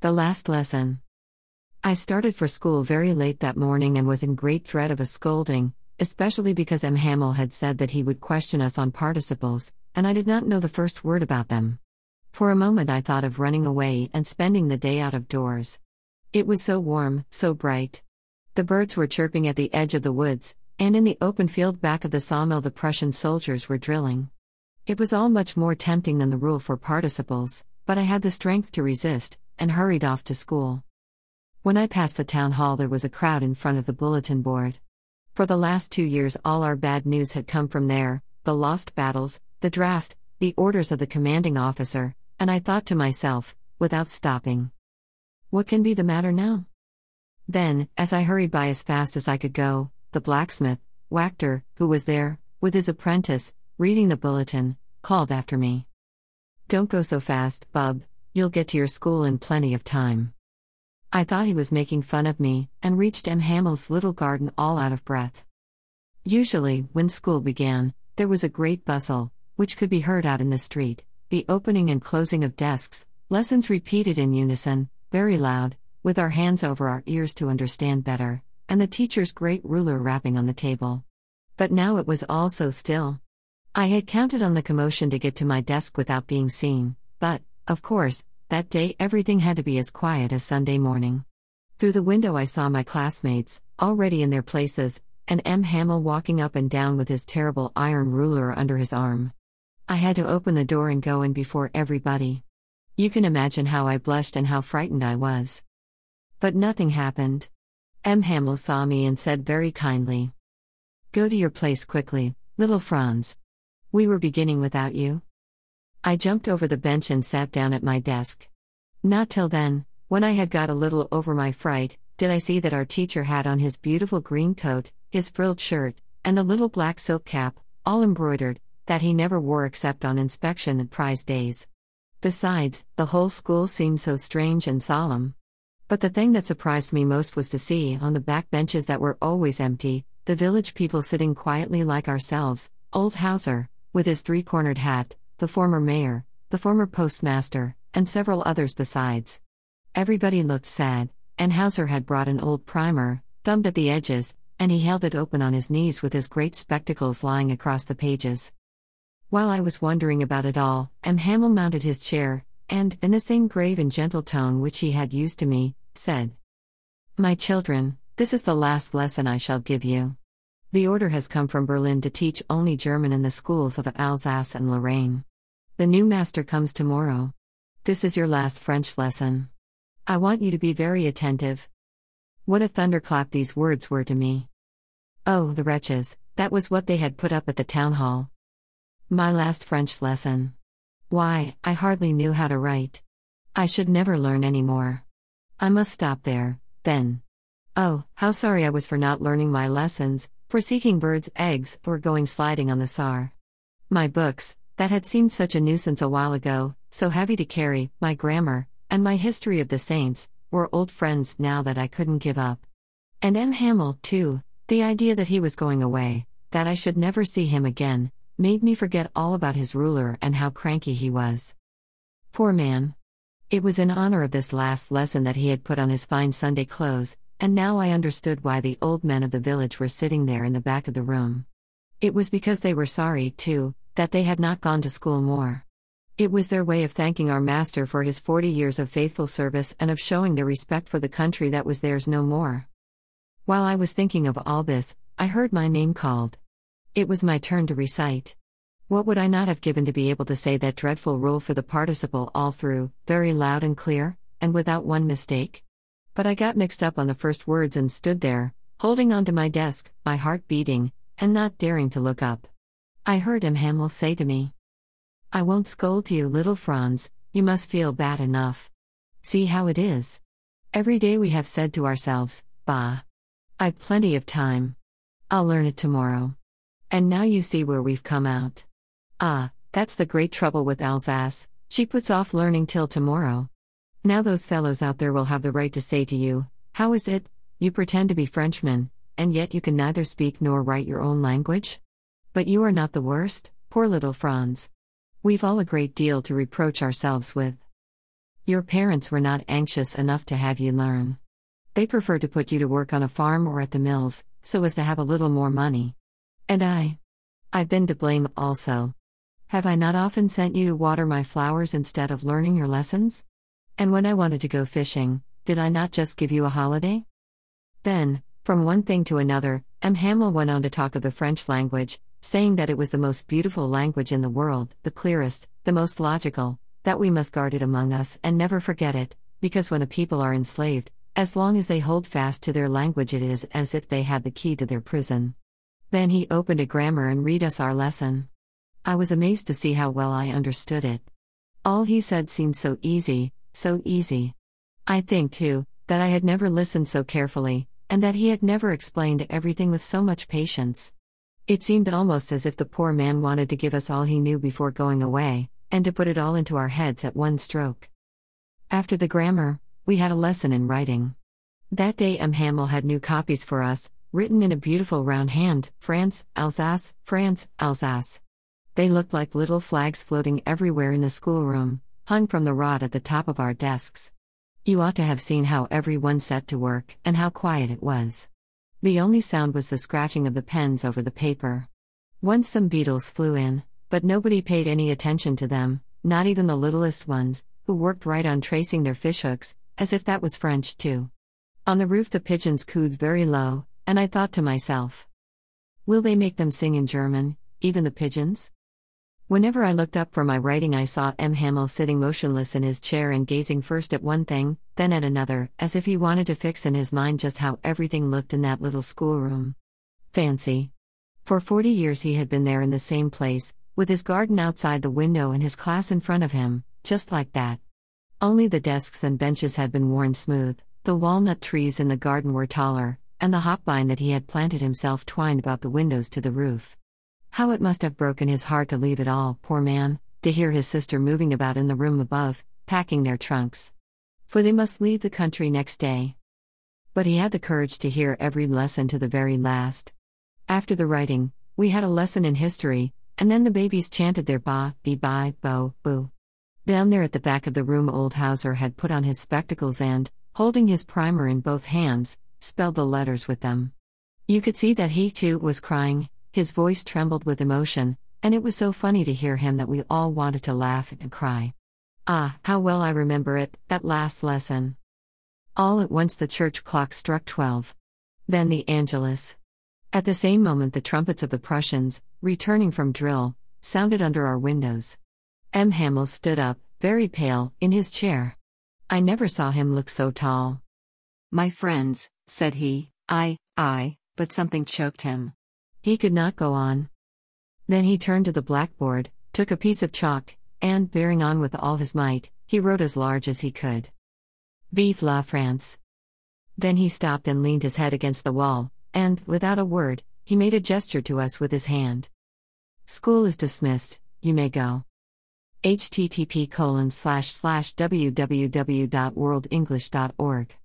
The last lesson. I started for school very late that morning and was in great dread of a scolding, especially because M. Hamel had said that he would question us on participles, and I did not know the first word about them. For a moment I thought of running away and spending the day out of doors. It was so warm, so bright. The birds were chirping at the edge of the woods, and in the open field back of the sawmill the Prussian soldiers were drilling. It was all much more tempting than the rule for participles, but I had the strength to resist, and hurried off to school. When I passed the town hall, there was a crowd in front of the bulletin board. For the last two years, all our bad news had come from there the lost battles, the draft, the orders of the commanding officer, and I thought to myself, without stopping, What can be the matter now? Then, as I hurried by as fast as I could go, the blacksmith, Wachter, who was there, with his apprentice, reading the bulletin, called after me. Don't go so fast, bub, You'll get to your school in plenty of time. I thought he was making fun of me, and reached M. Hamel's little garden all out of breath. Usually, when school began, there was a great bustle, which could be heard out in the street, the opening and closing of desks, lessons repeated in unison, very loud, with our hands over our ears to understand better, and the teacher's great ruler rapping on the table. But now it was all so still. I had counted on the commotion to get to my desk without being seen, but, of course, that day everything had to be as quiet as Sunday morning. Through the window, I saw my classmates, already in their places, and M. Hamel walking up and down with his terrible iron ruler under his arm. I had to open the door and go in before everybody. You can imagine how I blushed and how frightened I was. But nothing happened. M. Hamel saw me and said very kindly, Go to your place quickly, little Franz. We were beginning without you. I jumped over the bench and sat down at my desk. Not till then, when I had got a little over my fright, did I see that our teacher had on his beautiful green coat, his frilled shirt, and the little black silk cap, all embroidered, that he never wore except on inspection and prize days. Besides, the whole school seemed so strange and solemn. But the thing that surprised me most was to see, on the back benches that were always empty, the village people sitting quietly like ourselves, old Hauser, with his three cornered hat, the former mayor, the former postmaster, and several others besides. Everybody looked sad, and Hauser had brought an old primer, thumbed at the edges, and he held it open on his knees with his great spectacles lying across the pages. While I was wondering about it all, M. Hamel mounted his chair, and, in the same grave and gentle tone which he had used to me, said, My children, this is the last lesson I shall give you. The order has come from Berlin to teach only German in the schools of Alsace and Lorraine. The new master comes tomorrow. This is your last French lesson. I want you to be very attentive. What a thunderclap these words were to me. Oh, the wretches, that was what they had put up at the town hall. My last French lesson. Why, I hardly knew how to write. I should never learn any more. I must stop there, then. Oh, how sorry I was for not learning my lessons, for seeking birds' eggs, or going sliding on the Saar. My books, that had seemed such a nuisance a while ago, so heavy to carry, my grammar, and my history of the saints, were old friends now that I couldn't give up. And M. Hamel, too, the idea that he was going away, that I should never see him again, made me forget all about his ruler and how cranky he was. Poor man. It was in honor of this last lesson that he had put on his fine Sunday clothes, and now I understood why the old men of the village were sitting there in the back of the room. It was because they were sorry, too, that they had not gone to school more. It was their way of thanking our Master for his forty years of faithful service and of showing their respect for the country that was theirs no more. While I was thinking of all this, I heard my name called. It was my turn to recite. What would I not have given to be able to say that dreadful rule for the participle all through, very loud and clear, and without one mistake? But I got mixed up on the first words and stood there, holding on to my desk, my heart beating, and not daring to look up. I heard M. Hamel say to me, I won't scold you, little Franz, you must feel bad enough. See how it is. Every day we have said to ourselves, Bah. I've plenty of time. I'll learn it tomorrow. And now you see where we've come out. Ah, that's the great trouble with Alsace, she puts off learning till tomorrow. Now those fellows out there will have the right to say to you, How is it, you pretend to be Frenchmen, and yet you can neither speak nor write your own language? But you are not the worst, poor little Franz. We've all a great deal to reproach ourselves with. Your parents were not anxious enough to have you learn. They prefer to put you to work on a farm or at the mills, so as to have a little more money. And I. I've been to blame also. Have I not often sent you to water my flowers instead of learning your lessons? And when I wanted to go fishing, did I not just give you a holiday? Then, from one thing to another, M. Hamel went on to talk of the French language, saying that it was the most beautiful language in the world, the clearest, the most logical, that we must guard it among us and never forget it, because when a people are enslaved, as long as they hold fast to their language, it is as if they had the key to their prison. Then he opened a grammar and read us our lesson. I was amazed to see how well I understood it. All he said seemed so easy, so easy. I think, too, that I had never listened so carefully, and that he had never explained everything with so much patience. It seemed almost as if the poor man wanted to give us all he knew before going away, and to put it all into our heads at one stroke. After the grammar, we had a lesson in writing. That day, M. Hamel had new copies for us, written in a beautiful round hand France, Alsace, France, Alsace. They looked like little flags floating everywhere in the schoolroom, hung from the rod at the top of our desks. You ought to have seen how everyone set to work, and how quiet it was. The only sound was the scratching of the pens over the paper. Once some beetles flew in, but nobody paid any attention to them, not even the littlest ones, who worked right on tracing their fishhooks, as if that was French too. On the roof, the pigeons cooed very low, and I thought to myself, Will they make them sing in German, even the pigeons? Whenever I looked up for my writing, I saw M. Hamel sitting motionless in his chair and gazing first at one thing, then at another, as if he wanted to fix in his mind just how everything looked in that little schoolroom. Fancy. For forty years he had been there in the same place, with his garden outside the window and his class in front of him, just like that. Only the desks and benches had been worn smooth, the walnut trees in the garden were taller, and the hop vine that he had planted himself twined about the windows to the roof. How it must have broken his heart to leave it all, poor man, to hear his sister moving about in the room above, packing their trunks. For they must leave the country next day. But he had the courage to hear every lesson to the very last. After the writing, we had a lesson in history, and then the babies chanted their ba, be, bye, bo, boo. Down there at the back of the room, old Hauser had put on his spectacles and, holding his primer in both hands, spelled the letters with them. You could see that he too was crying, his voice trembled with emotion, and it was so funny to hear him that we all wanted to laugh and cry. Ah, how well I remember it, that last lesson. All at once the church clock struck twelve. Then the Angelus. At the same moment, the trumpets of the Prussians, returning from drill, sounded under our windows. M. Hamel stood up, very pale, in his chair. I never saw him look so tall. My friends, said he, I, I, but something choked him. He could not go on. Then he turned to the blackboard, took a piece of chalk, and, bearing on with all his might, he wrote as large as he could. Vive la France! Then he stopped and leaned his head against the wall, and, without a word, he made a gesture to us with his hand. School is dismissed, you may go. http colon slash slash www.worldenglish.org